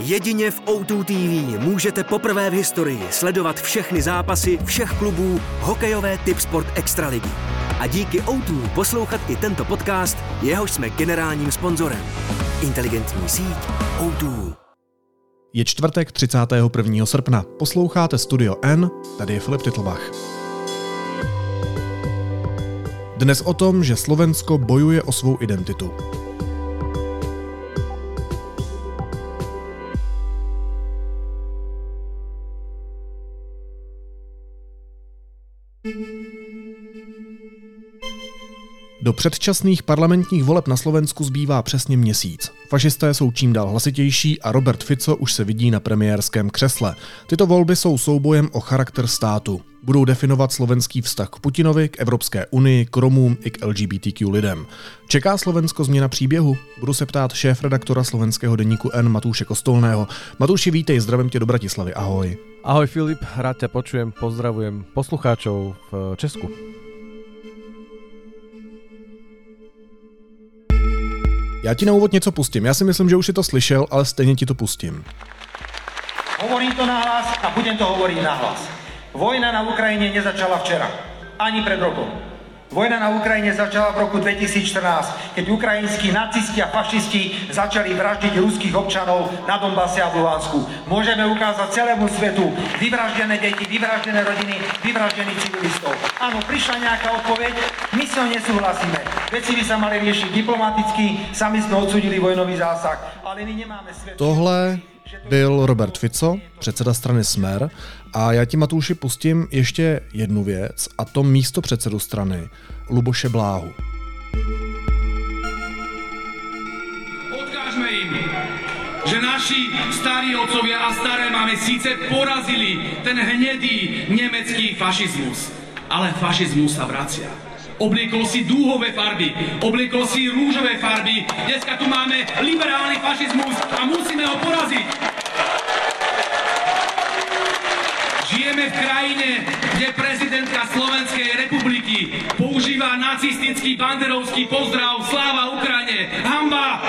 Jedině v O2 TV můžete poprvé v historii sledovat všechny zápasy všech klubů hokejové typ sport extraligy. A díky O2 poslouchat i tento podcast, jehož jsme generálním sponzorem. Inteligentní síť O2. Je čtvrtek 31. srpna. Posloucháte Studio N, tady je Filip Titlbach. Dnes o tom, že Slovensko bojuje o svou identitu. Do předčasných parlamentních voleb na Slovensku zbývá přesně měsíc. Fašisté jsou čím dál hlasitější a Robert Fico už se vidí na premiérském křesle. Tyto volby jsou soubojem o charakter státu. Budou definovat slovenský vztah k Putinovi, k Evropské unii, k Romům i k LGBTQ lidem. Čeká Slovensko změna příběhu? Budu se ptát šéf redaktora slovenského deníku N Matúše Kostolného. Matúši, vítej, zdravím tě do Bratislavy, ahoj. Ahoj Filip, rád ťa počujem, pozdravujem poslucháčov v Česku. Já ti na úvod něco pustím. Já si myslím, že už si to slyšel, ale stejně ti to pustím. Hovorím to nahlas a budem to hovoriť nahlas. Vojna na Ukrajine nezačala včera, ani pred rokom. Vojna na Ukrajine začala v roku 2014, keď ukrajinskí nacisti a fašisti začali vraždiť ruských občanov na Donbase a v Luhansku. Môžeme ukázať celému svetu vyvraždené deti, vyvraždené rodiny, vyvraždených civilistov. Áno, prišla nejaká odpoveď, my s ňou nesúhlasíme. Veci by sa mali riešiť diplomaticky, sami sme odsudili vojnový zásah, ale my nemáme svet. Tohle byl Robert Fico, předseda strany Smer, a já ti Matouši pustím ještě jednu věc, a to místo předsedu strany, Luboše Bláhu. Odkážme im, že naši starí otcovia a staré máme síce porazili ten hnedý nemecký fašizmus, ale fašizmus sa vracia. Obliekol si dúhové farby, obliekol si rúžové farby. Dneska tu máme liberálny fašizmus a musíme ho poraziť. Nacistický banderovský pozdrav Sláva Ukrajine. Hamba!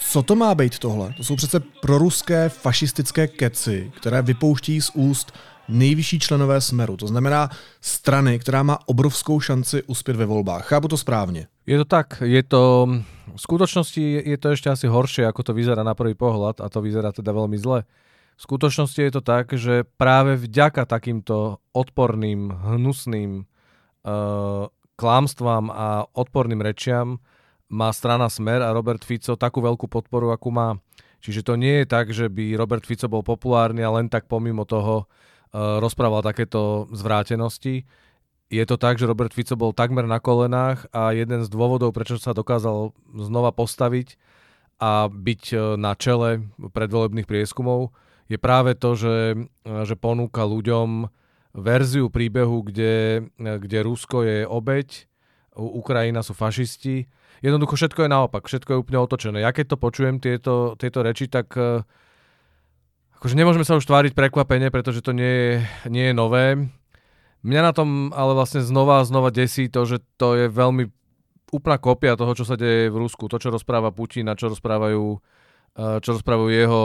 Co to má být tohle? To jsou přece proruské fašistické keci, které vypouští z úst nejvyšší členové Smeru. To znamená strany, která má obrovskou šanci uspět ve volbách. Chápu to správně. Je to tak, je to... V skutočnosti je to ešte asi horšie, ako to vyzerá na prvý pohľad a to vyzerá teda veľmi zle. V skutočnosti je to tak, že práve vďaka takýmto odporným, hnusným uh, klámstvám a odporným rečiam má strana Smer a Robert Fico takú veľkú podporu, akú má. Čiže to nie je tak, že by Robert Fico bol populárny a len tak pomimo toho uh, rozprával takéto zvrátenosti. Je to tak, že Robert Fico bol takmer na kolenách a jeden z dôvodov, prečo sa dokázal znova postaviť a byť e, na čele predvolebných prieskumov, je práve to, že, že ponúka ľuďom verziu príbehu, kde, kde Rusko je obeď, Ukrajina sú fašisti. Jednoducho všetko je naopak, všetko je úplne otočené. Ja keď to počujem, tieto, tieto reči, tak e, akože nemôžeme sa už tváriť prekvapenie, pretože to nie je, nie je nové. Mňa na tom ale vlastne znova a znova desí to, že to je veľmi úplná kopia toho, čo sa deje v Rusku. To, čo rozpráva Putin a čo rozprávajú, čo rozprávajú jeho,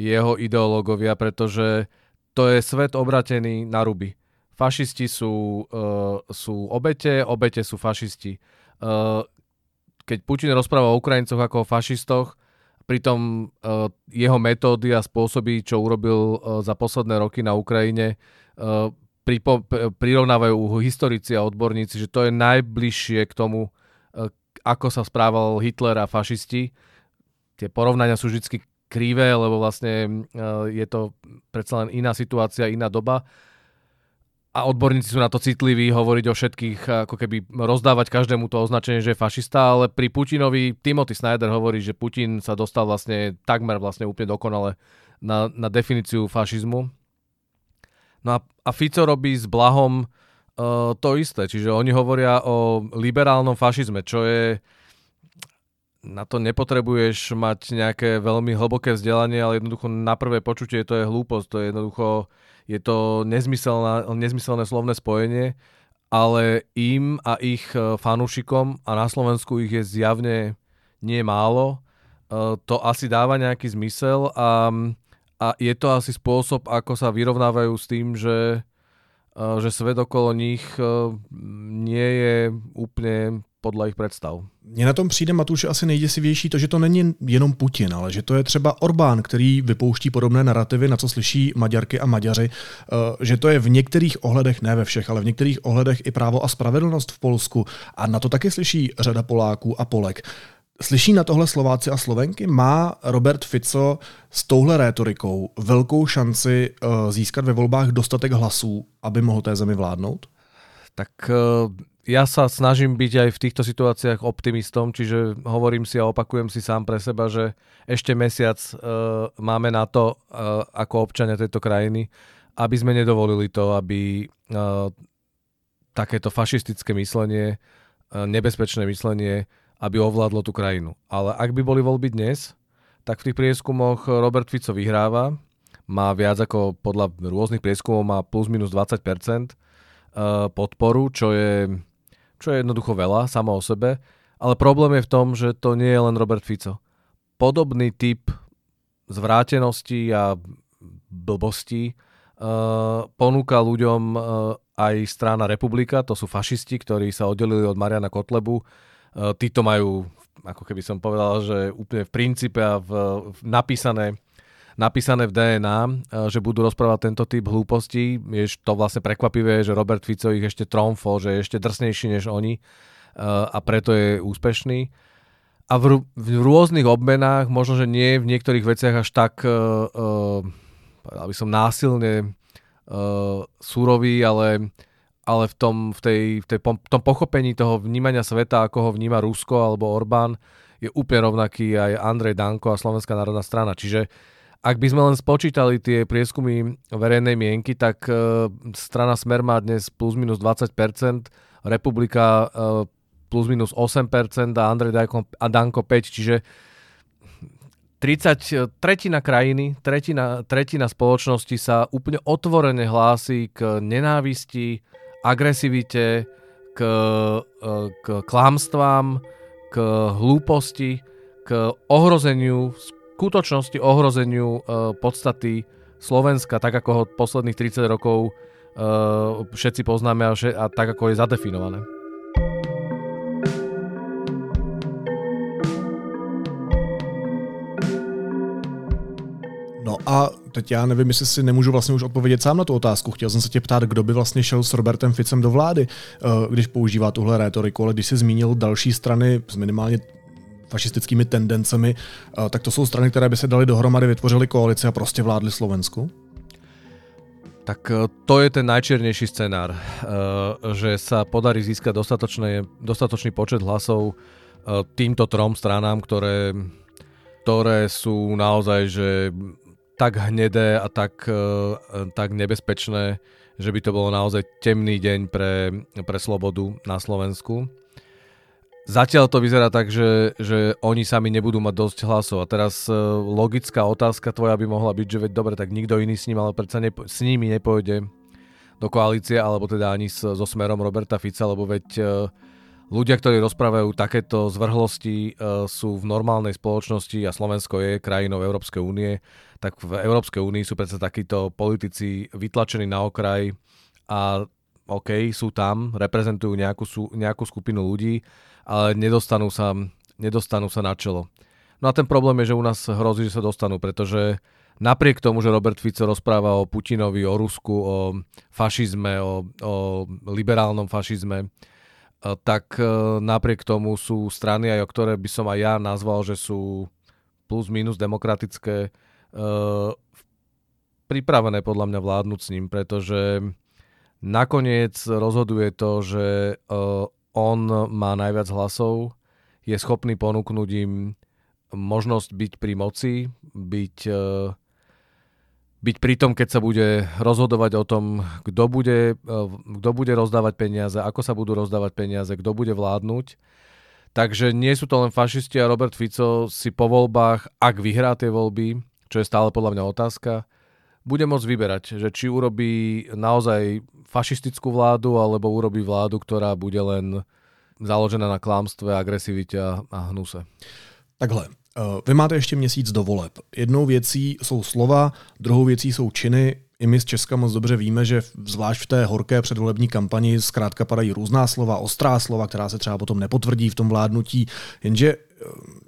jeho ideológovia, pretože to je svet obratený na ruby. Fašisti sú, uh, sú obete, obete sú fašisti. Uh, keď Putin rozpráva o Ukrajincoch ako o fašistoch, pritom uh, jeho metódy a spôsoby, čo urobil uh, za posledné roky na Ukrajine, uh, pripo, prirovnávajú historici a odborníci, že to je najbližšie k tomu, e, ako sa správal Hitler a fašisti. Tie porovnania sú vždy krivé, lebo vlastne e, je to predsa len iná situácia, iná doba. A odborníci sú na to citliví hovoriť o všetkých, ako keby rozdávať každému to označenie, že je fašista, ale pri Putinovi Timothy Snyder hovorí, že Putin sa dostal vlastne takmer vlastne úplne dokonale na, na definíciu fašizmu No a, a Fico robí s Blahom uh, to isté, čiže oni hovoria o liberálnom fašizme, čo je na to nepotrebuješ mať nejaké veľmi hlboké vzdelanie, ale jednoducho na prvé počutie to je hlúposť, to je jednoducho, je to nezmyselné slovné spojenie, ale im a ich e, fanúšikom, a na Slovensku ich je zjavne nie málo, to asi dáva nejaký zmysel a, a je to asi spôsob, ako sa vyrovnávajú s tým, že, že svet okolo nich nie je úplne podle ich představ. Mně na tom přijde, Matuš, asi nejděsivější to, že to není jenom Putin, ale že to je třeba Orbán, který vypouští podobné narrativy, na co slyší Maďarky a Maďaři, eh, že to je v některých ohledech, ne ve všech, ale v některých ohledech i právo a spravedlnost v Polsku a na to taky slyší řada Poláků a Polek. Slyší na tohle Slováci a Slovenky? Má Robert Fico s touhle rétorikou velkou šanci eh, získat ve volbách dostatek hlasů, aby mohl té zemi vládnout? Tak eh, ja sa snažím byť aj v týchto situáciách optimistom, čiže hovorím si a opakujem si sám pre seba, že ešte mesiac uh, máme na to uh, ako občania tejto krajiny, aby sme nedovolili to, aby uh, takéto fašistické myslenie, uh, nebezpečné myslenie, aby ovládlo tú krajinu. Ale ak by boli voľby dnes, tak v tých prieskumoch Robert Fico vyhráva, má viac ako podľa rôznych prieskumov má plus minus 20% podporu, čo je čo je jednoducho veľa samo o sebe, ale problém je v tom, že to nie je len Robert Fico. Podobný typ zvrátenosti a blbosti uh, ponúka ľuďom uh, aj strana Republika, to sú fašisti, ktorí sa oddelili od Mariana Kotlebu. Uh, títo majú, ako keby som povedal, že úplne v princípe a v, v napísané napísané v DNA, eh, že budú rozprávať tento typ hlúpostí. Je to vlastne prekvapivé, že Robert Fico ich ešte tromfol, že je ešte drsnejší než oni eh, a preto je úspešný. A v, v rôznych obmenách, možno, že nie v niektorých veciach až tak, uh, uh, aby som násilne uh, súrový, ale, ale v, tom, v, tej, v tej, tom pochopení toho vnímania sveta, ako ho vníma Rusko alebo Orbán, je úplne rovnaký aj Andrej Danko a Slovenská národná strana. Čiže uh, ak by sme len spočítali tie prieskumy verejnej mienky, tak uh, strana Smer má dnes plus minus 20%, Republika uh, plus minus 8% a Andrej a Danko 5, čiže 30, tretina krajiny, tretina, tretina spoločnosti sa úplne otvorene hlási k nenávisti, agresivite, k, k klamstvám, k hlúposti, k ohrozeniu skutočnosti ohrozeniu uh, podstaty Slovenska, tak ako ho posledných 30 rokov uh, všetci poznáme a, a tak ako je zadefinované. No a teď já nevím, jestli si nemůžu vlastně už odpovědět sám na tu otázku. Chtěl jsem se tě ptát, kdo by vlastně šel s Robertem Ficem do vlády, eh, když používá tuhle rétoriku, ale když si zmínil další strany z minimálně fašistickými tendencemi, eh, tak to jsou strany, které by se dali dohromady, vytvořily koalici a prostě vládli Slovensku? Tak eh, to je ten najčiernejší scenár, eh, že sa podarí získať dostatočný počet hlasov týmto trom stranám, ktoré, ktoré sú naozaj že tak hnedé a tak, tak nebezpečné, že by to bolo naozaj temný deň pre, pre slobodu na Slovensku. Zatiaľ to vyzerá tak, že, že oni sami nebudú mať dosť hlasov. A teraz e, logická otázka tvoja by mohla byť, že veď dobre, tak nikto iný s ním, ale predsa nepo- s nimi nepôjde do koalície, alebo teda ani s, so smerom Roberta Fica, lebo veď e, ľudia, ktorí rozprávajú takéto zvrhlosti, e, sú v normálnej spoločnosti a Slovensko je krajinou Európskej únie, tak v Európskej únii sú predsa takíto politici vytlačení na okraj a OK, sú tam, reprezentujú nejakú, nejakú skupinu ľudí, ale nedostanú sa, nedostanú sa na čelo. No a ten problém je, že u nás hrozí, že sa dostanú, pretože napriek tomu, že Robert Fico rozpráva o Putinovi, o Rusku, o fašizme, o, o liberálnom fašizme, e, tak e, napriek tomu sú strany, aj o ktoré by som aj ja nazval, že sú plus minus demokratické, e, pripravené podľa mňa vládnuť s ním, pretože nakoniec rozhoduje to, že on má najviac hlasov, je schopný ponúknuť im možnosť byť pri moci, byť, e, byť pri tom, keď sa bude rozhodovať o tom, kto bude, e, kto bude rozdávať peniaze, ako sa budú rozdávať peniaze, kto bude vládnuť. Takže nie sú to len fašisti a Robert Fico si po voľbách, ak vyhrá tie voľby, čo je stále podľa mňa otázka, bude môcť vyberať, že či urobí naozaj fašistickú vládu, alebo urobí vládu, ktorá bude len založená na klámstve, agresivite a hnuse. Takhle. vy máte ještě měsíc do voleb. Jednou věcí jsou slova, druhou věcí jsou činy. I my z Česka moc dobře víme, že zvlášť v té horké předvolební kampani zkrátka padají různá slova, ostrá slova, která se třeba potom nepotvrdí v tom vládnutí. Jenže eh,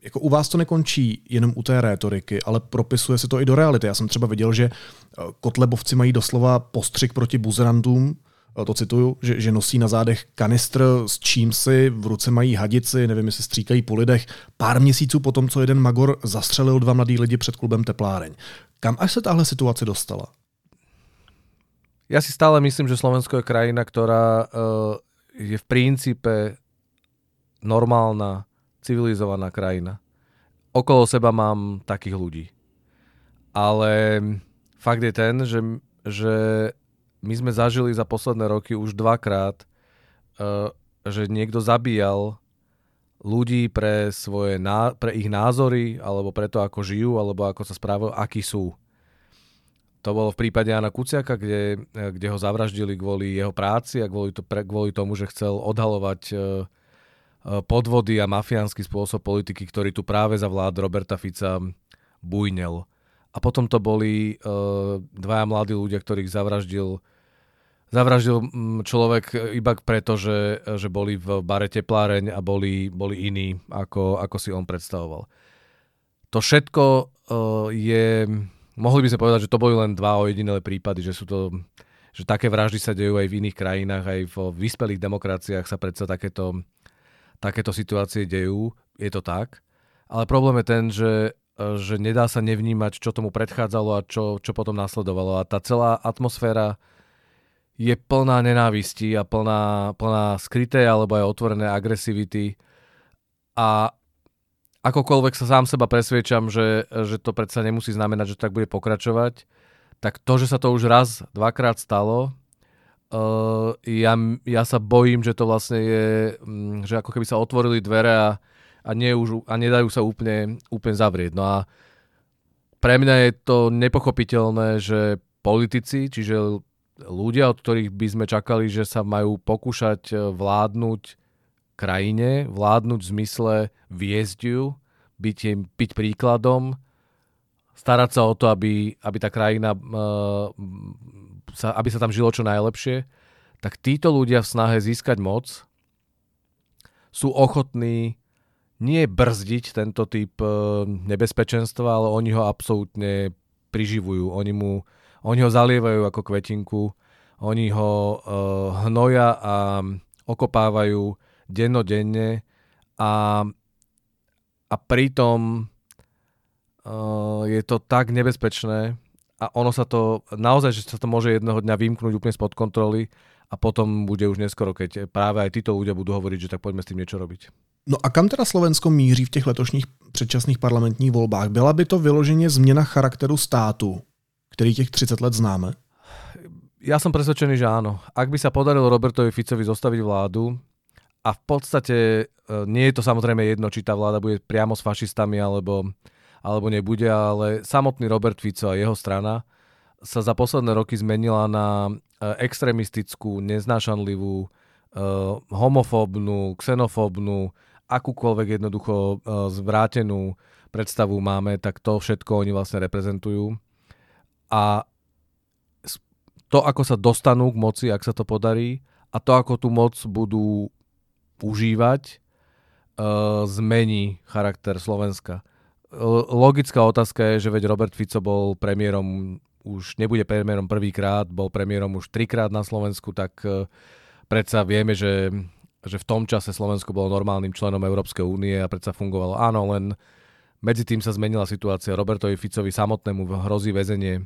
jako u vás to nekončí jenom u té rétoriky, ale propisuje se to i do reality. Já jsem třeba viděl, že eh, kotlebovci mají doslova postřik proti buzerantům, eh, to cituju, že, že nosí na zádech kanistr s čím si, v ruce mají hadici, nevím, jestli stříkají po lidech, pár měsíců potom, co jeden magor zastřelil dva mladý lidi před klubem Tepláreň. Kam až se tahle situace dostala? Ja si stále myslím, že Slovensko je krajina, ktorá uh, je v princípe normálna, civilizovaná krajina. Okolo seba mám takých ľudí. Ale fakt je ten, že, že my sme zažili za posledné roky už dvakrát, uh, že niekto zabíjal ľudí pre, svoje, pre ich názory, alebo pre to, ako žijú, alebo ako sa správajú, akí sú. To bolo v prípade Jana Kuciaka, kde, kde ho zavraždili kvôli jeho práci a kvôli, to, kvôli tomu, že chcel odhalovať e, e, podvody a mafiánsky spôsob politiky, ktorý tu práve za vlád Roberta Fica bujnel. A potom to boli uh, dvaja mladí ľudia, ktorých zavraždil zavraždil človek iba preto, že, že boli v bare tepláreň a boli, boli iní, ako, ako si on predstavoval. To všetko uh, je mohli by sme povedať, že to boli len dva ojedinelé prípady, že sú to že také vraždy sa dejú aj v iných krajinách, aj v vyspelých demokraciách sa predsa takéto, takéto situácie dejú, je to tak. Ale problém je ten, že, že nedá sa nevnímať, čo tomu predchádzalo a čo, čo potom nasledovalo. A tá celá atmosféra je plná nenávisti a plná, plná skryté alebo aj otvorené agresivity. A akokoľvek sa sám seba presviečam, že, že to predsa nemusí znamenať, že tak bude pokračovať, tak to, že sa to už raz, dvakrát stalo, uh, ja, ja sa bojím, že to vlastne je, um, že ako keby sa otvorili dvere a, a, nie už, a nedajú sa úplne, úplne zavrieť. No a pre mňa je to nepochopiteľné, že politici, čiže ľudia, od ktorých by sme čakali, že sa majú pokúšať eh, vládnuť krajine, vládnuť v zmysle viesť ju, byť, byť príkladom, starať sa o to, aby, aby tá krajina, uh, sa, aby sa tam žilo čo najlepšie, tak títo ľudia v snahe získať moc sú ochotní nie brzdiť tento typ uh, nebezpečenstva, ale oni ho absolútne priživujú. Oni, mu, oni ho zalievajú ako kvetinku, oni ho uh, hnoja a okopávajú dennodenne a, a pritom uh, je to tak nebezpečné a ono sa to, naozaj, že sa to môže jedného dňa vymknúť úplne spod kontroly a potom bude už neskoro, keď práve aj títo ľudia budú hovoriť, že tak poďme s tým niečo robiť. No a kam teda Slovensko míří v těch letošních předčasných parlamentních volbách? Byla by to vyloženě změna charakteru státu, který těch 30 let známe? Ja som presvedčený, že áno. Ak by sa podarilo Robertovi Ficovi zostaviť vládu, a v podstate e, nie je to samozrejme jedno, či tá vláda bude priamo s fašistami alebo, alebo nebude, ale samotný Robert Fico a jeho strana sa za posledné roky zmenila na e, extrémistickú, neznášanlivú, e, homofóbnu, xenofóbnu, akúkoľvek jednoducho zvrátenú predstavu máme, tak to všetko oni vlastne reprezentujú. A to, ako sa dostanú k moci, ak sa to podarí, a to, ako tú moc budú užívať, zmení charakter Slovenska. Logická otázka je, že veď Robert Fico bol premiérom, už nebude premiérom prvýkrát, bol premiérom už trikrát na Slovensku, tak uh, predsa vieme, že, že v tom čase Slovensko bolo normálnym členom Európskej únie a predsa fungovalo. Áno, len medzi tým sa zmenila situácia. Robertovi Ficovi samotnému hrozí väzenie.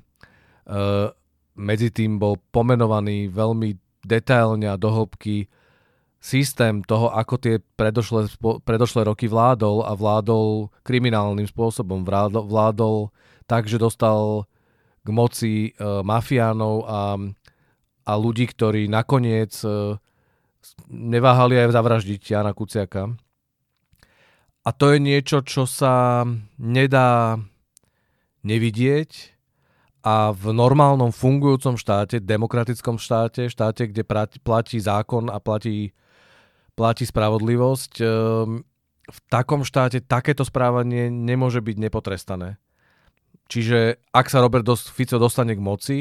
Uh, medzi tým bol pomenovaný veľmi detailne a dohlbky systém toho, ako tie predošlé, predošlé roky vládol a vládol kriminálnym spôsobom. Vládol, vládol tak, že dostal k moci e, mafiánov a, a ľudí, ktorí nakoniec e, neváhali aj zavraždiť Jana Kuciaka. A to je niečo, čo sa nedá nevidieť a v normálnom fungujúcom štáte, demokratickom štáte, štáte, kde platí zákon a platí platí spravodlivosť, ehm, v takom štáte takéto správanie nemôže byť nepotrestané. Čiže ak sa Robert Fico dostane k moci,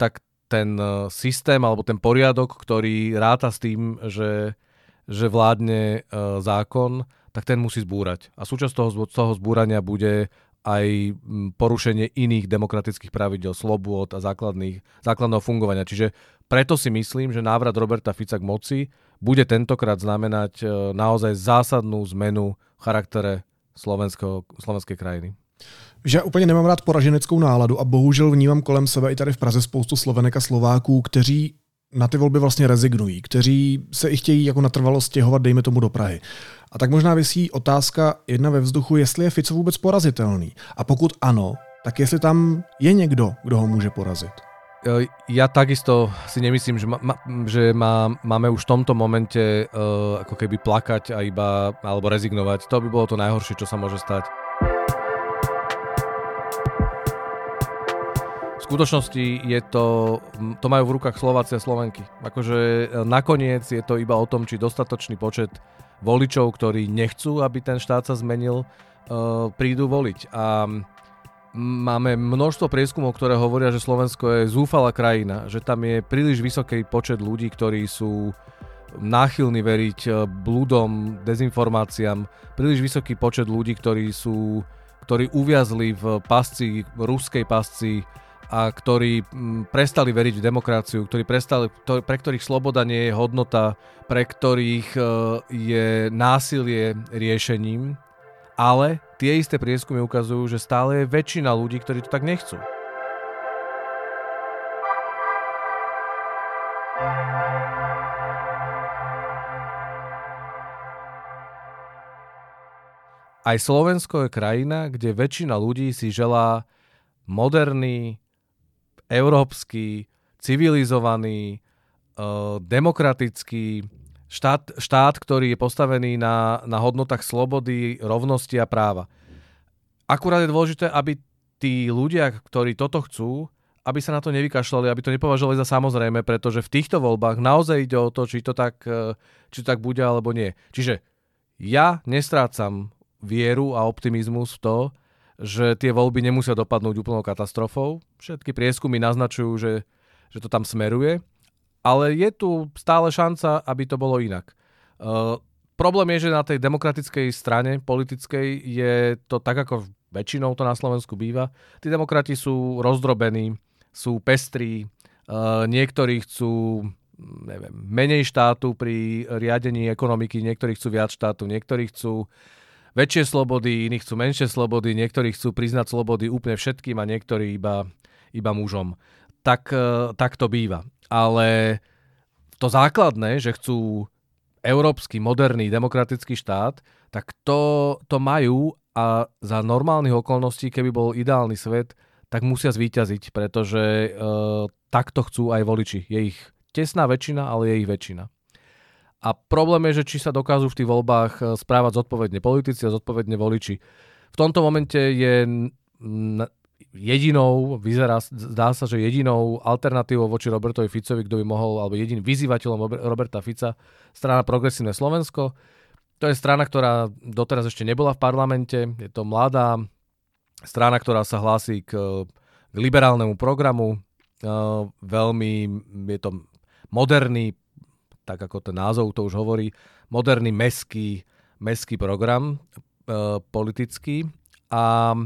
tak ten e, systém alebo ten poriadok, ktorý ráta s tým, že, že vládne e, zákon, tak ten musí zbúrať. A súčasť toho, toho zbúrania bude aj porušenie iných demokratických pravidel, slobôd a základných, základného fungovania. Čiže preto si myslím, že návrat Roberta Fica k moci bude tentokrát znamenať e, naozaj zásadnú zmenu v charaktere slovenskej krajiny. Že úplně nemám rád poraženeckou náladu a bohužel vnímám kolem sebe i tady v Praze spoustu Slovenek a Slováků, kteří na ty volby vlastně rezignují, kteří se i chtějí jako natrvalo stěhovat, dejme tomu do Prahy. A tak možná vysí otázka jedna ve vzduchu, jestli je Fico vůbec porazitelný. A pokud ano, tak jestli tam je někdo, kdo ho může porazit. Ja takisto si nemyslím, že, ma, že má, máme už v tomto momente uh, ako keby plakať a iba, alebo rezignovať. To by bolo to najhoršie, čo sa môže stať. skutočnosti je to, to majú v rukách Slováci a Slovenky. Akože e, nakoniec je to iba o tom, či dostatočný počet voličov, ktorí nechcú, aby ten štát sa zmenil, uh, prídu voliť. A máme množstvo prieskumov, ktoré hovoria, že Slovensko je zúfalá krajina, že tam je príliš vysoký počet ľudí, ktorí sú náchylní veriť e, blúdom, dezinformáciám, príliš vysoký počet ľudí, ktorí sú ktorí uviazli v pasci, ruskej pasci a ktorí mm, prestali veriť v demokraciu, ktorí prestali, pre ktorých sloboda nie je hodnota, pre ktorých e, je násilie riešením, ale tie isté prieskumy ukazujú, že stále je väčšina ľudí, ktorí to tak nechcú. Aj Slovensko je krajina, kde väčšina ľudí si želá moderný, európsky, civilizovaný, uh, demokratický štát, štát, ktorý je postavený na, na hodnotách slobody, rovnosti a práva. Akurát je dôležité, aby tí ľudia, ktorí toto chcú, aby sa na to nevykašľali, aby to nepovažovali za samozrejme, pretože v týchto voľbách naozaj ide o to, či to tak, e, či to tak bude alebo nie. Čiže ja nestrácam vieru a optimizmus v to, že tie voľby nemusia dopadnúť úplnou katastrofou. Všetky prieskumy naznačujú, že, že to tam smeruje, ale je tu stále šanca, aby to bolo inak. Uh, problém je, že na tej demokratickej strane politickej je to tak, ako väčšinou to na Slovensku býva. Tí demokrati sú rozdrobení, sú pestrí, uh, niektorí chcú neviem, menej štátu pri riadení ekonomiky, niektorí chcú viac štátu, niektorí chcú väčšie slobody, iní chcú menšie slobody, niektorí chcú priznať slobody úplne všetkým a niektorí iba, iba mužom. Tak, e, tak to býva. Ale to základné, že chcú európsky, moderný, demokratický štát, tak to, to majú a za normálnych okolností, keby bol ideálny svet, tak musia zvíťaziť, pretože e, takto chcú aj voliči. Je ich tesná väčšina, ale je ich väčšina. A problém je, že či sa dokážu v tých voľbách eh, správať zodpovedne politici a zodpovedne voliči. V tomto momente je jedinou, vyzerá, zdá sa, že jedinou alternatívou voči Robertovi Ficovi, kto by mohol, alebo jediným vyzývateľom Roberta Fica, strana Progresívne Slovensko. To je strana, ktorá doteraz ešte nebola v parlamente. Je to mladá strana, ktorá sa hlási k, k liberálnemu programu. Uh, veľmi je to moderný tak ako ten názov to už hovorí, moderný meský, meský program e, politický. A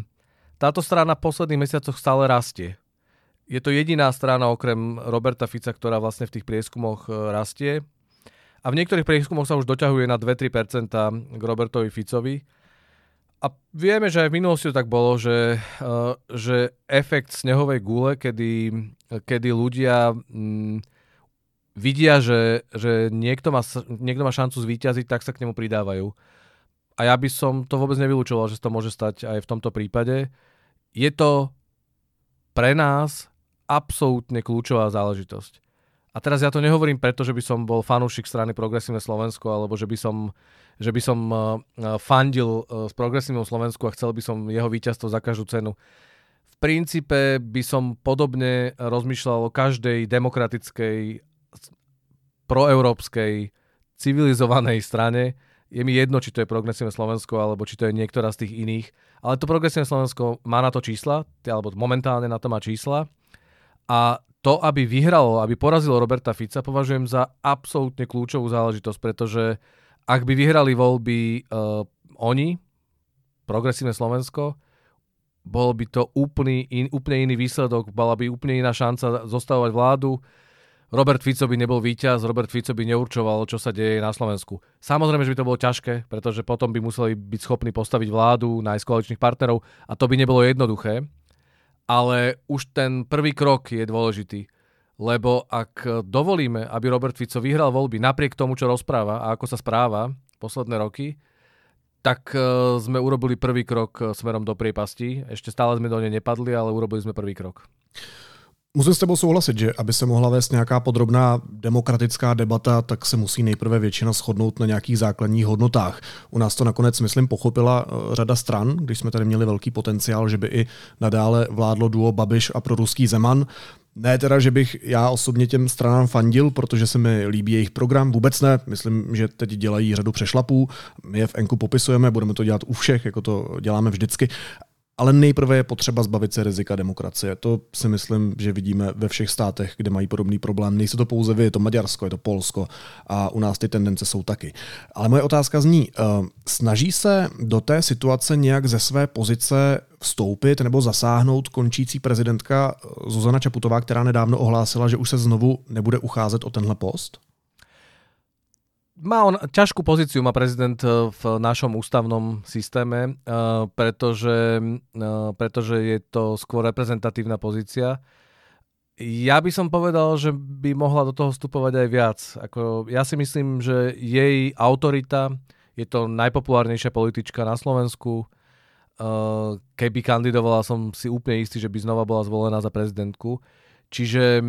táto strana v posledných mesiacoch stále rastie. Je to jediná strana okrem Roberta Fica, ktorá vlastne v tých prieskumoch e, rastie. A v niektorých prieskumoch sa už doťahuje na 2-3% k Robertovi Ficovi. A vieme, že aj v minulosti to tak bolo, že, e, že efekt snehovej gule, kedy, kedy ľudia mm, vidia, že, že niekto, má, niekto má šancu zvíťaziť, tak sa k nemu pridávajú. A ja by som to vôbec nevylúčoval, že to môže stať aj v tomto prípade. Je to pre nás absolútne kľúčová záležitosť. A teraz ja to nehovorím preto, že by som bol fanúšik strany Progresívne Slovensko, alebo že by som, že by som uh, fandil uh, s Progresívnym Slovensku a chcel by som jeho víťazstvo za každú cenu. V princípe by som podobne rozmýšľal o každej demokratickej proeurópskej civilizovanej strane. je mi jedno, či to je progresívne Slovensko, alebo či to je niektorá z tých iných, ale to progresívne Slovensko má na to čísla, alebo momentálne na to má čísla. A to, aby vyhralo, aby porazilo Roberta Fica, považujem za absolútne kľúčovú záležitosť, pretože ak by vyhrali voľby uh, oni, progresívne Slovensko, bol by to úplný, in, úplne iný výsledok, bola by úplne iná šanca zostavovať vládu, Robert Fico by nebol víťaz, Robert Fico by neurčoval, čo sa deje na Slovensku. Samozrejme, že by to bolo ťažké, pretože potom by museli byť schopní postaviť vládu, nájsť koaličných partnerov a to by nebolo jednoduché. Ale už ten prvý krok je dôležitý. Lebo ak dovolíme, aby Robert Fico vyhral voľby napriek tomu, čo rozpráva a ako sa správa posledné roky, tak e, sme urobili prvý krok e, smerom do priepasti. Ešte stále sme do nej nepadli, ale urobili sme prvý krok. Musím s tebou souhlasit, že aby se mohla vést nějaká podrobná demokratická debata, tak se musí nejprve většina shodnout na nějakých základních hodnotách. U nás to nakonec, myslím, pochopila eh, řada stran, když jsme tady měli velký potenciál, že by i nadále vládlo duo Babiš a proruský Zeman. Ne teda, že bych já osobně těm stranám fandil, protože se mi líbí jejich program, vůbec ne. Myslím, že teď dělají řadu přešlapů. My je v Enku popisujeme, budeme to dělat u všech, jako to děláme vždycky. Ale nejprve je potřeba zbavit se rizika demokracie. To si myslím, že vidíme ve všech státech, kde mají podobný problém. Nejsou to pouze vy, je to Maďarsko, je to Polsko a u nás ty tendence jsou taky. Ale moje otázka zní, eh, snaží se do té situace nějak ze své pozice vstoupit nebo zasáhnout končící prezidentka Zuzana Čaputová, která nedávno ohlásila, že už se znovu nebude ucházet o tenhle post? Má on ťažkú pozíciu, má prezident eh, v našom ústavnom systéme, eh, pretože, eh, pretože je to skôr reprezentatívna pozícia. Ja by som povedal, že by mohla do toho vstupovať aj viac. Ako, ja si myslím, že jej autorita je to najpopulárnejšia politička na Slovensku. Keby kandidovala, som si úplne istý, že by znova bola zvolená za prezidentku. Čiže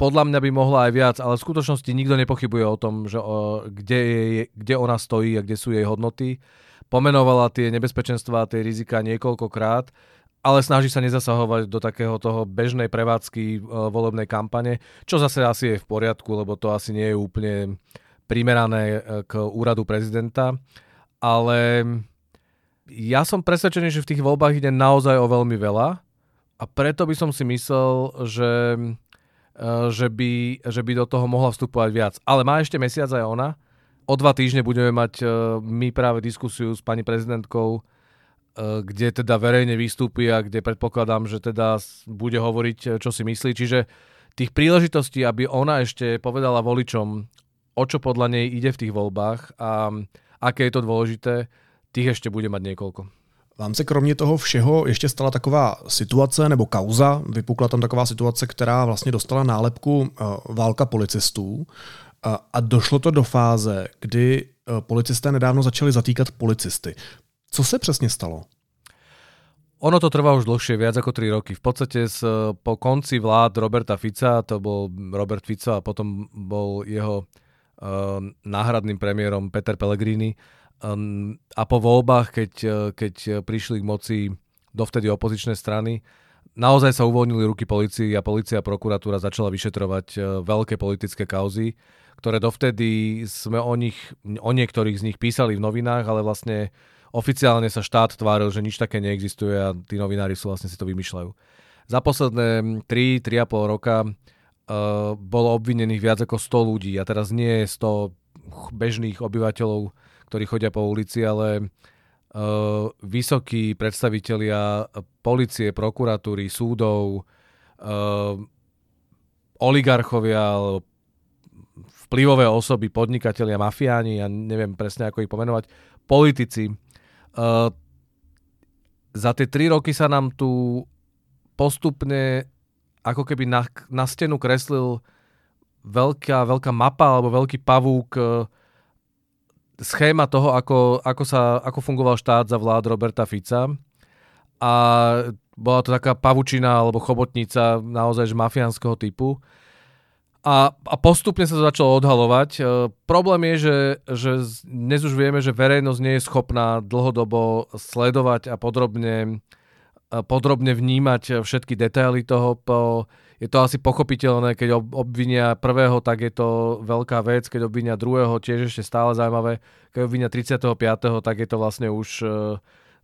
podľa mňa by mohla aj viac, ale v skutočnosti nikto nepochybuje o tom, že o, kde, je, kde ona stojí a kde sú jej hodnoty. Pomenovala tie nebezpečenstvá, tie rizika niekoľkokrát, ale snaží sa nezasahovať do takého toho bežnej prevádzky e, volebnej kampane, čo zase asi je v poriadku, lebo to asi nie je úplne primerané e, k úradu prezidenta. Ale ja som presvedčený, že v tých voľbách ide naozaj o veľmi veľa a preto by som si myslel, že že by, že by do toho mohla vstupovať viac. Ale má ešte mesiac aj ona. O dva týždne budeme mať eh, my práve diskusiu s pani prezidentkou, eh, kde teda verejne vystúpi a kde predpokladám, že teda bude hovoriť, čo si myslí. Čiže tých príležitostí, aby ona ešte povedala voličom, o čo podľa nej ide v tých voľbách a aké je to dôležité, tých ešte bude mať niekoľko. Vám se kromě toho všeho ještě stala taková situace nebo kauza, vypukla tam taková situace, která vlastně dostala nálepku uh, válka policistů uh, a došlo to do fáze, kdy uh, policisté nedávno začali zatýkat policisty. Co se přesně stalo? Ono to trvá už dlhšie, viac ako 3 roky. V podstate z, po konci vlád Roberta Fica, to bol Robert Fico a potom bol jeho uh, náhradným premiérom Peter Pellegrini, uh, a po voľbách, keď, eh, keď prišli k moci dovtedy opozičné strany, naozaj sa uvoľnili ruky policii a policia a prokuratúra začala vyšetrovať eh, veľké politické kauzy, ktoré dovtedy sme o nich, o niektorých z nich písali v novinách, ale vlastne oficiálne sa štát tváril, že nič také neexistuje a tí novinári sú vlastne si to vymýšľajú. Za posledné 3-3,5 roka uh, bolo obvinených viac ako 100 ľudí a teraz nie je 100 bežných obyvateľov ktorí chodia po ulici, ale uh, vysokí predstavitelia policie, prokuratúry, súdov, uh, oligarchovia vplyvové osoby, podnikatelia, mafiáni, ja neviem presne ako ich pomenovať, politici. Uh, za tie tri roky sa nám tu postupne ako keby na, na stenu kreslil veľká, veľká mapa alebo veľký pavúk uh, schéma toho, ako, ako, sa, ako fungoval štát za vlád Roberta Fica. A bola to taká pavučina alebo chobotnica naozaj mafiánskeho typu. A, a postupne sa to začalo odhalovať. E, problém je, že, že dnes už vieme, že verejnosť nie je schopná dlhodobo sledovať a podrobne podrobne vnímať všetky detaily toho. Po, je to asi pochopiteľné, keď obvinia prvého, tak je to veľká vec, keď obvinia druhého, tiež ešte stále zaujímavé. Keď obvinia 35., tak je to vlastne už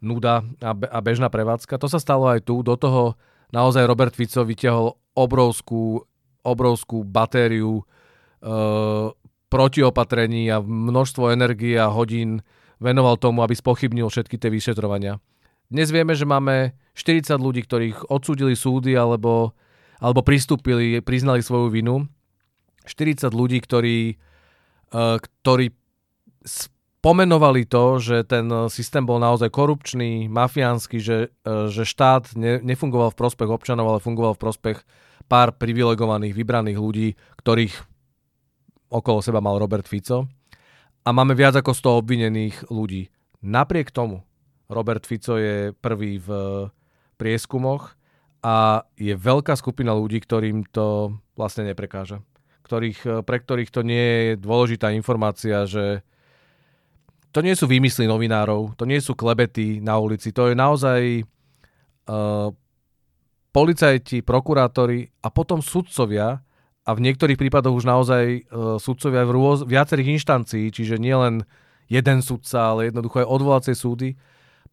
nuda a bežná prevádzka. To sa stalo aj tu. Do toho naozaj Robert Fico vyťahol obrovskú, obrovskú batériu uh, protiopatrení a množstvo energie a hodín venoval tomu, aby spochybnil všetky tie vyšetrovania. Dnes vieme, že máme 40 ľudí, ktorých odsúdili súdy alebo, alebo pristúpili, priznali svoju vinu. 40 ľudí, ktorí, uh, ktorí pomenovali to, že ten systém bol naozaj korupčný, mafiánsky, že, e, že štát ne, nefungoval v prospech občanov, ale fungoval v prospech pár privilegovaných, vybraných ľudí, ktorých okolo seba mal Robert Fico. A máme viac ako 100 obvinených ľudí. Napriek tomu Robert Fico je prvý v prieskumoch a je veľká skupina ľudí, ktorým to vlastne neprekáža. Ktorých, pre ktorých to nie je dôležitá informácia, že to nie sú výmysly novinárov, to nie sú klebety na ulici, to je naozaj uh, policajti, prokurátori a potom sudcovia a v niektorých prípadoch už naozaj uh, sudcovia v rôz, viacerých inštancií, čiže nielen jeden sudca, ale jednoducho aj odvolacie súdy,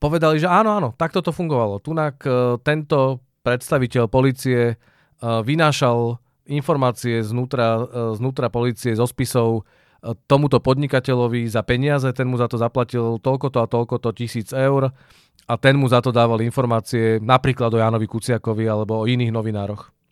povedali, že áno, áno, takto to fungovalo. Tunak uh, tento predstaviteľ policie uh, vynášal informácie znútra, uh, znútra policie, zo spisov tomuto podnikateľovi za peniaze, ten mu za to zaplatil toľkoto a toľkoto tisíc eur a ten mu za to dával informácie napríklad o Janovi Kuciakovi alebo o iných novinároch.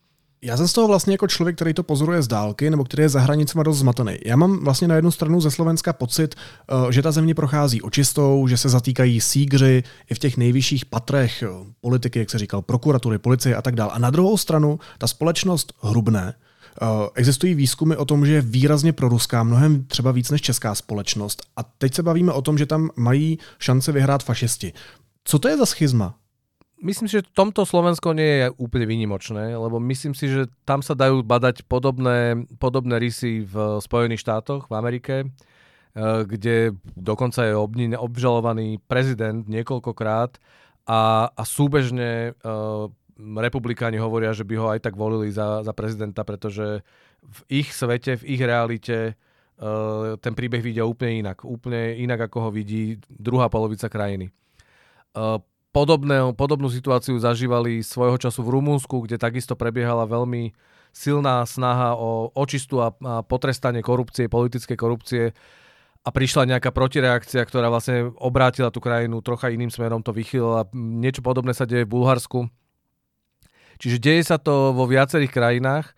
Já jsem z toho vlastně jako člověk, který to pozoruje z dálky, nebo který je za hranicemi dost zmatený. Já mám vlastně na jednu stranu ze Slovenska pocit, eh, že ta země prochází očistou, že se zatýkají sígři i v těch nejvyšších patrech politiky, jak se říkal, prokuratury, policie a tak dále. A na druhou stranu ta společnost hrubne, Eh, existují výzkumy o tom, že je výrazně proruská, mnohem třeba víc než česká společnost. A teď se bavíme o tom, že tam mají šance vyhrát fašisti. Co to je za schizma? Myslím si, že v tomto Slovensko nie je úplne výnimočné, lebo myslím si, že tam sa dajú badať podobné, podobné rysy v Spojených štátoch, v Amerike, eh, kde dokonca je obžalovaný prezident niekoľkokrát a, a súbežne uh, republikáni hovoria, že by ho aj tak volili za, za prezidenta, pretože v ich svete, v ich realite uh, ten príbeh vidia úplne inak. Úplne inak, ako ho vidí druhá polovica krajiny. Podobné, podobnú situáciu zažívali svojho času v Rumunsku, kde takisto prebiehala veľmi silná snaha o očistu a, a potrestanie korupcie, politickej korupcie a prišla nejaká protireakcia, ktorá vlastne obrátila tú krajinu trocha iným smerom, to vychýlila. Niečo podobné sa deje v Bulharsku Čiže deje sa to vo viacerých krajinách.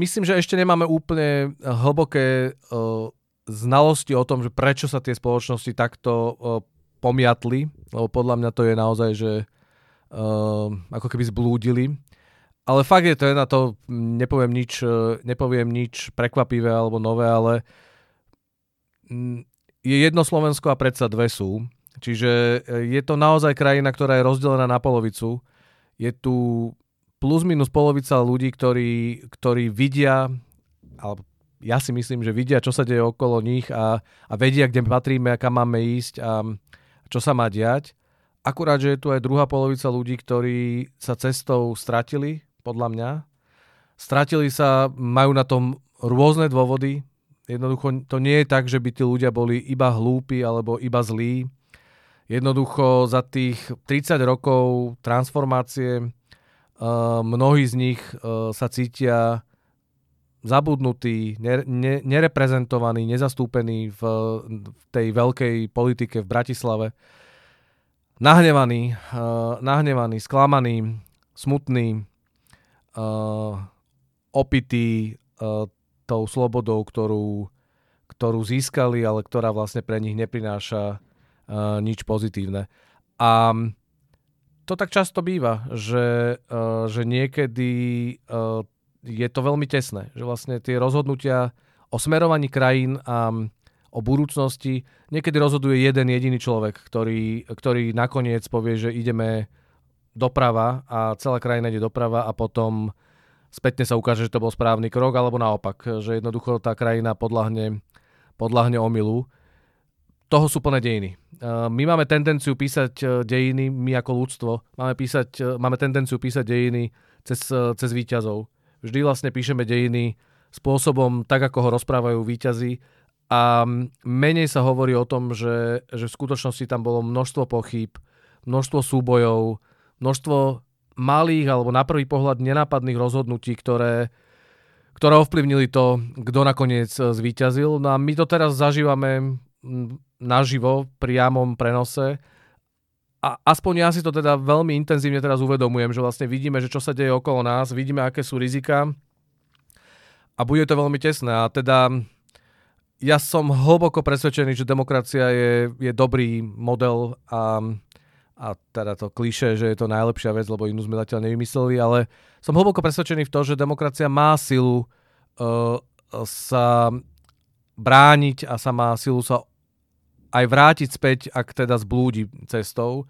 Myslím, že ešte nemáme úplne hlboké uh, znalosti o tom, že prečo sa tie spoločnosti takto uh, pomiatli, lebo podľa mňa to je naozaj, že uh, ako keby zblúdili. Ale fakt je to, na to nepoviem nič, nepoviem nič prekvapivé alebo nové, ale je jedno Slovensko a predsa dve sú. Čiže je to naozaj krajina, ktorá je rozdelená na polovicu je tu plus minus polovica ľudí, ktorí, ktorí vidia, alebo ja si myslím, že vidia, čo sa deje okolo nich a, a vedia, kde patríme a kam máme ísť a čo sa má diať. Akurát, že je tu aj druhá polovica ľudí, ktorí sa cestou stratili, podľa mňa. Stratili sa, majú na tom rôzne dôvody. Jednoducho to nie je tak, že by tí ľudia boli iba hlúpi alebo iba zlí Jednoducho za tých 30 rokov transformácie uh, mnohí z nich uh, sa cítia zabudnutí, ne, ne, nereprezentovaní, nezastúpení v, v tej veľkej politike v Bratislave. Nahnevaní, uh, nahnevaní, sklamaní, smutní, uh, opití uh, tou slobodou, ktorú, ktorú získali, ale ktorá vlastne pre nich neprináša uh, nič pozitívne. A to tak často býva, že, uh, že niekedy uh, je to veľmi tesné, že vlastne tie rozhodnutia o smerovaní krajín a o budúcnosti niekedy rozhoduje jeden jediný človek, ktorý, ktorý nakoniec povie, že ideme doprava a celá krajina ide doprava a potom spätne sa ukáže, že to bol správny krok, alebo naopak, že jednoducho tá krajina podľahne, podľahne omilu toho sú plné dejiny. My máme tendenciu písať dejiny, my ako ľudstvo, máme, písať, máme tendenciu písať dejiny cez, cez výťazov. Vždy vlastne píšeme dejiny spôsobom tak, ako ho rozprávajú výťazy a menej sa hovorí o tom, že, že v skutočnosti tam bolo množstvo pochyb, množstvo súbojov, množstvo malých alebo na prvý pohľad nenápadných rozhodnutí, ktoré, ktoré ovplyvnili to, kto nakoniec e, zvíťazil. No a my to teraz zažívame naživo, v priamom prenose. A aspoň ja si to teda veľmi intenzívne teraz uvedomujem, že vlastne vidíme, že čo sa deje okolo nás, vidíme, aké sú rizika a bude to veľmi tesné. A teda ja som hlboko presvedčený, že demokracia je, je dobrý model a, a teda to kliše, že je to najlepšia vec, lebo inú sme zatiaľ nevymysleli, ale som hlboko presvedčený v to, že demokracia má silu uh, sa brániť a sa má silu sa aj vrátiť späť, ak teda zblúdi cestou.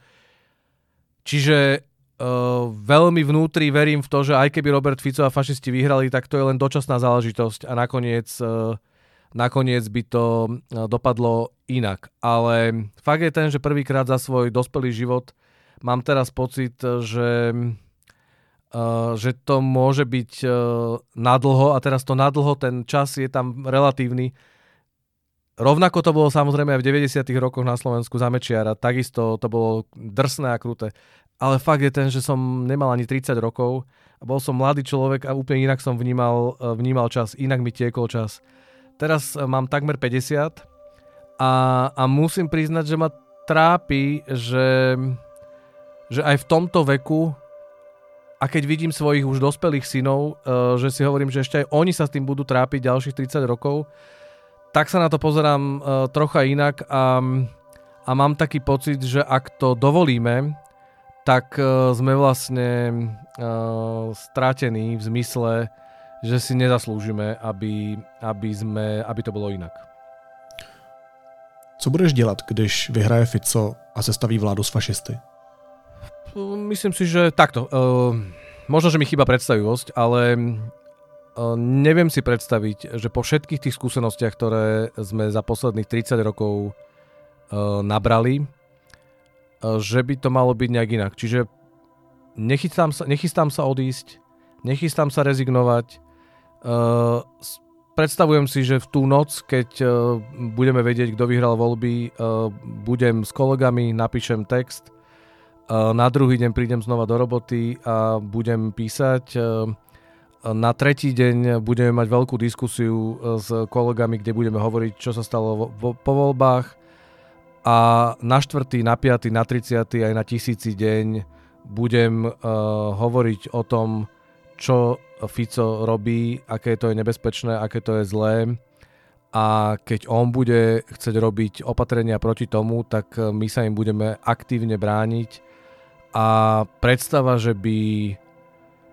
Čiže uh, veľmi vnútri verím v to, že aj keby Robert Fico a fašisti vyhrali, tak to je len dočasná záležitosť a nakoniec uh, nakoniec by to e, dopadlo inak. Ale fakt je ten, že prvýkrát za svoj dospelý život mám teraz pocit, že, uh, že to môže byť uh, nadlho a teraz to nadlho, ten čas je tam relatívny. Rovnako to bolo samozrejme aj v 90. rokoch na Slovensku za Mečiara, takisto to bolo drsné a kruté. Ale fakt je ten, že som nemal ani 30 rokov a bol som mladý človek a úplne inak som vnímal, vnímal čas, inak mi tiekol čas. Teraz e, mám takmer 50 a, a musím priznať, že ma trápi, že, že aj v tomto veku a keď vidím svojich už dospelých synov, uh, že si hovorím, že ešte aj oni sa s tým budú trápiť ďalších 30 rokov, tak sa na to pozerám uh, trocha inak a, a mám taký pocit, že ak to dovolíme, tak uh, sme vlastne uh, strátení v zmysle že si nezaslúžime, aby, aby, sme, aby to bylo jinak. Co budeš dělat, když vyhraje Fico a sestaví vládu s fašisty? Myslím si, že takto. Uh, možno, že mi chýba predstavivosť, ale neviem si predstaviť, že po všetkých tých skúsenostiach, ktoré sme za posledných 30 rokov uh, nabrali, uh, že by to malo byť nejak inak. Čiže nechystám sa, nechystám sa odísť, nechystám sa rezignovať, predstavujem si, že v tú noc, keď budeme vedieť, kto vyhral voľby, budem s kolegami, napíšem text, na druhý deň prídem znova do roboty a budem písať. Na tretí deň budeme mať veľkú diskusiu s kolegami, kde budeme hovoriť, čo sa stalo vo, po voľbách. A na štvrtý, na piatý, na 30. aj na tisíci deň budem uh, hovoriť o tom, čo Fico robí, aké to je nebezpečné, aké to je zlé. A keď on bude chcieť robiť opatrenia proti tomu, tak my sa im budeme aktívne brániť. A predstava, že by,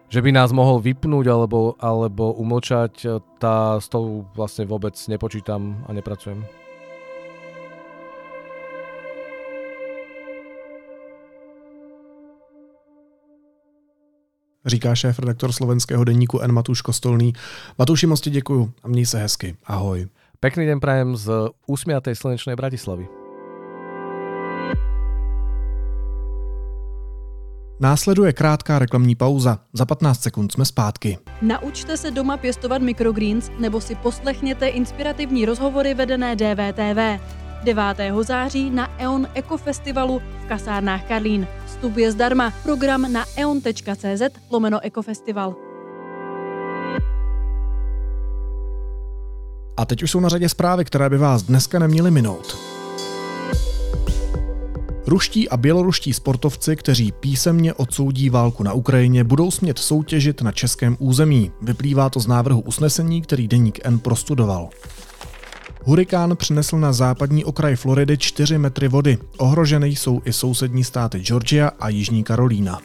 že by nás mohol vypnúť alebo, alebo umlčať, tá s tou vlastne vôbec nepočítam a nepracujem. říká šéf redaktor slovenského denníku N. Matuš Kostolný. Matuši, moc ti děkuju a měj se hezky. Ahoj. Pekný den prajem z usmiatej slnečnej Bratislavy. Následuje krátká reklamní pauza. Za 15 sekund jsme zpátky. Naučte se doma pěstovat mikrogreens nebo si poslechněte inspirativní rozhovory vedené DVTV. 9. září na EON Ekofestivalu v kasárnách Karlín. Vstup je zdarma. Program na eon.cz lomeno Ekofestival. A teď už jsou na řadě zprávy, které by vás dneska neměly minout. Ruští a běloruští sportovci, kteří písemně odsoudí válku na Ukrajině, budou smět soutěžit na českém území. Vyplývá to z návrhu usnesení, který deník N prostudoval. Hurikán přinesl na západní okraj Floridy 4 metry vody. Ohrožené jsou i sousední státy Georgia a Jižní Karolína.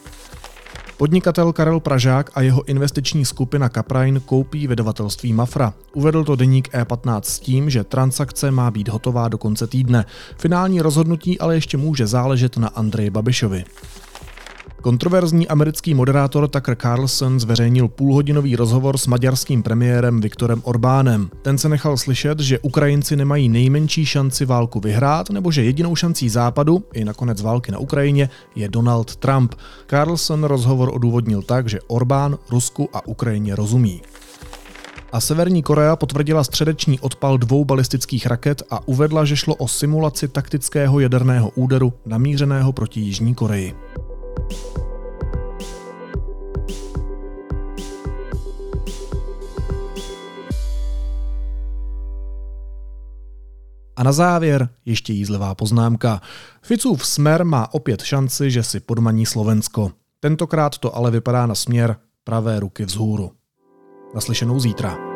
Podnikatel Karel Pražák a jeho investiční skupina Kaprain koupí vydavatelství Mafra. Uvedl to deník E15 s tím, že transakce má být hotová do konce týdne. Finální rozhodnutí ale ještě může záležet na Andreji Babišovi. Kontroverzní americký moderátor Tucker Carlson zveřejnil půlhodinový rozhovor s maďarským premiérem Viktorem Orbánem. Ten se nechal slyšet, že Ukrajinci nemají nejmenší šanci válku vyhrát, nebo že jedinou šancí západu, i nakonec války na Ukrajině, je Donald Trump. Carlson rozhovor odůvodnil tak, že Orbán Rusku a Ukrajině rozumí. A Severní Korea potvrdila středeční odpal dvou balistických raket a uvedla, že šlo o simulaci taktického jaderného úderu namířeného proti Jižní Koreji. A na závěr ještě jízlivá poznámka. Ficův smer má opět šanci, že si podmaní Slovensko. Tentokrát to ale vypadá na směr pravé ruky vzhůru. Naslyšenou zítra.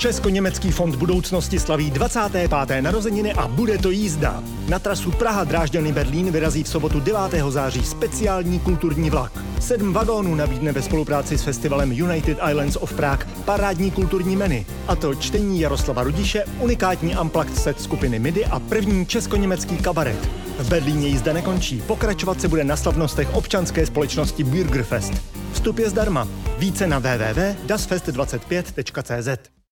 Česko-německý fond budoucnosti slaví 25. narozeniny a bude to jízda. Na trasu Praha Drážďany Berlín vyrazí v sobotu 9. září speciální kulturní vlak. Sedm vagónů nabídne ve spolupráci s festivalem United Islands of Prague parádní kulturní menu. A to čtení Jaroslava Rudiše, unikátní Unplugged set skupiny MIDI a první česko-německý kabaret. V Berlíně jízda nekončí, pokračovat se bude na slavnostech občanské společnosti Bürgerfest. Vstup je zdarma. Více na www.dasfest25.cz